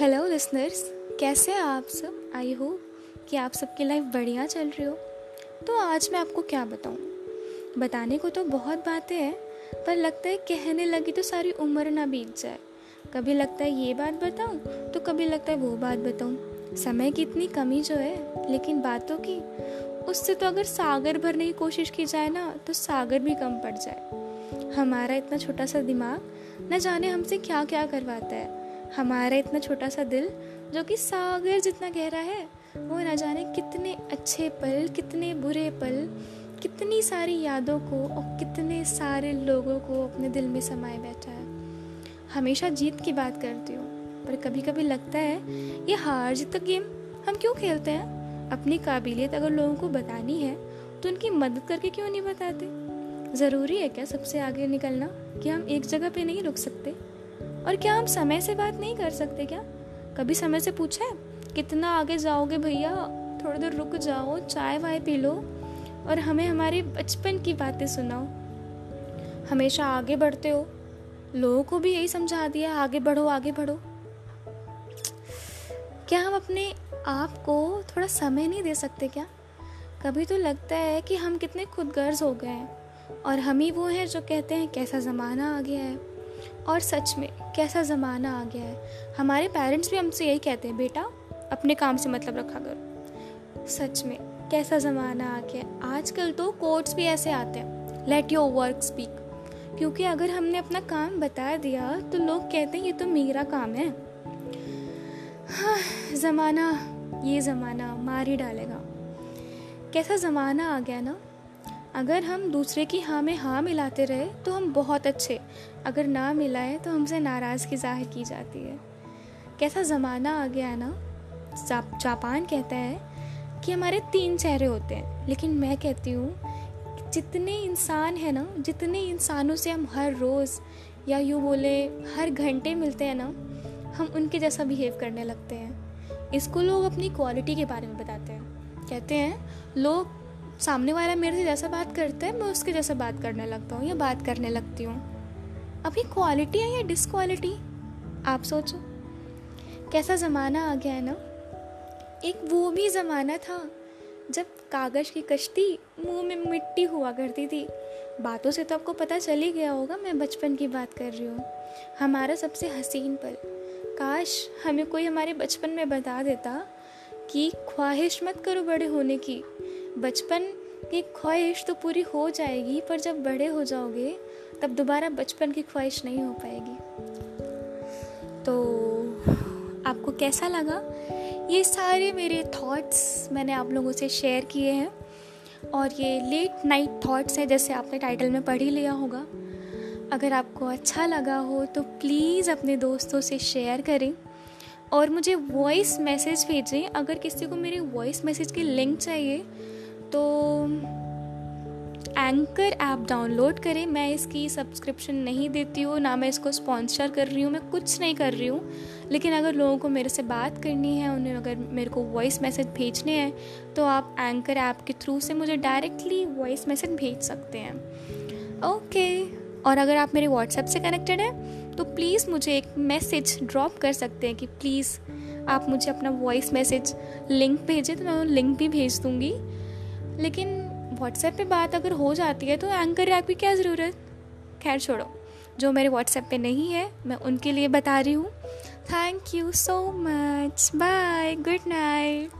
Hello listeners कैसे हैं आप सब? आई हो कि आप सबकी लाइफ बढ़िया चल रही हो। तो आज मैं आपको क्या बताऊँ? बताने को तो बहुत बातें हैं, पर लगता है कहने लगी तो सारी उम्र ना बीत जाए। कभी लगता है ये बात बताऊँ तो कभी लगता है वो बात बताऊँ। समय की इतनी कमी जो है, लेकिन बातों की, उससे तो अगर सागर भरने की कोशिश की जाए ना तो सागर भी कम पड़ जाए। हमारा इतना छोटा सा दिमाग, न जाने हमसे क्या क्या करवाता है। हमारा इतना छोटा सा दिल, जो कि सागर जितना गहरा है, वो ना जाने कितने अच्छे पल, कितने बुरे पल, कितनी सारी यादों को और कितने सारे लोगों को अपने दिल में समाये बैठा है। हमेशा जीत की बात करती हूँ, पर कभी कभी लगता है, ये हार जीत का गेम, हम क्यों खेलते हैं? अपनी काबिलियत अगर लोगों को बतानी है तो उनकी मदद करके क्यों नहीं बताते? ज़रूरी है क्या सबसे आगे निकलना, कि हम एक जगह पे नहीं रुक सकते? और क्या हम समय से बात नहीं कर सकते क्या? कभी समय से पूछा है? कितना आगे जाओगे भैया? थोड़ी देर रुक जाओ, चाय वाय पी लो और हमें हमारे बचपन की बातें सुनाओ। हमेशा आगे बढ़ते हो। लोगों को भी यही समझा दिया, आगे बढ़ो आगे बढ़ो। क्या हम अपने आप को थोड़ा समय नहीं दे सकते क्या? कभी तो लगता है कि हम कितने खुदगर्ज हो गए हैं और हम ही वो हैं जो कहते हैं, कैसा ज़माना आ गया है। और सच में, कैसा ज़माना आ गया है। हमारे पेरेंट्स भी हमसे यही कहते हैं, बेटा, अपने काम से मतलब रखा करो। सच में, कैसा ज़माना आ गया आजकल तो कोर्ट्स भी ऐसे आते हैं लेट योर वर्क स्पीक क्योंकि अगर हमने अपना काम बता दिया तो लोग कहते हैं, ये तो मेरा काम है। हाँ ज़माना, ये ज़माना मार ही डालेगा। कैसा ज़माना आ गया ना अगर हम दूसरे की हाँ में हाँ मिलाते रहे तो हम बहुत अच्छे। अगर ना मिलाए तो हमसे नाराज़गी ज़ाहिर की जाती है। कैसा ज़माना आ गया है ना? जापान कहता है कि हमारे तीन चेहरे होते हैं। लेकिन मैं कहती हूँ जितने इंसान हैं ना, जितने इंसानों से हम हर रोज़ या यूँ बोले, हर घंटे मिलते हैं ना, हम उनके जैसा बिहेव करने लगते हैं। इसको लोग अपनी क्वालिटी के बारे में बताते हैं। कहते हैं, लोग सामने वाला मेरे से जैसा बात करता है, मैं उसके जैसा बात करने लगता हूँ या बात करने लगती हूँ। अब ये क्वालिटी है या डिसक्वालिटी आप सोचो। कैसा ज़माना आ गया है ना? एक वो भी ज़माना था, जब कागज़ की कश्ती मुँह में मिट्टी हुआ करती थी। बातों से तो आपको पता चल ही गया होगा, मैं बचपन की बात कर रही हूँ। हमारा सबसे हसीन पल। काश हमें कोई हमारे बचपन में बता देता कि ख्वाहिश मत करो बड़े होने की। बचपन की ख्वाहिश तो पूरी हो जाएगी, पर जब बड़े हो जाओगे, तब दोबारा बचपन की ख्वाहिश नहीं हो पाएगी। तो आपको कैसा लगा? ये सारे मेरे थॉट्स मैंने आप लोगों से शेयर किए हैं, और ये लेट नाइट थॉट्स हैं, जैसे आपने टाइटल में पढ़ ही लिया होगा। अगर आपको अच्छा लगा हो तो प्लीज़ अपने दोस्तों से शेयर करें, और मुझे वॉइस मैसेज भेजें। अगर किसी को मेरे वॉइस मैसेज की लिंक चाहिए तो एंकर ऐप डाउनलोड करें। मैं इसकी सब्सक्रिप्शन नहीं देती हूँ, ना मैं इसको स्पॉन्सर कर रही हूँ, मैं कुछ नहीं कर रही हूँ। लेकिन अगर लोगों को मेरे से बात करनी है, उन्हें अगर मेरे को वॉइस मैसेज भेजने हैं तो आप एंकर ऐप के थ्रू से मुझे डायरेक्टली वॉइस मैसेज भेज सकते हैं। ओके और अगर आप मेरे व्हाट्सएप से कनेक्टेड हैं तो प्लीज़ मुझे एक मैसेज ड्रॉप कर सकते हैं कि प्लीज़ आप मुझे अपना वॉइस मैसेज लिंक भेजें तो मैं वो लिंक भी भेज दूँगी। लेकिन व्हाट्सएप पे बात अगर हो जाती है तो एंकर ऐप की क्या ज़रूरत? खैर छोड़ो, जो मेरे व्हाट्सएप पे नहीं है, मैं उनके लिए बता रही हूँ। Thank you so much bye good night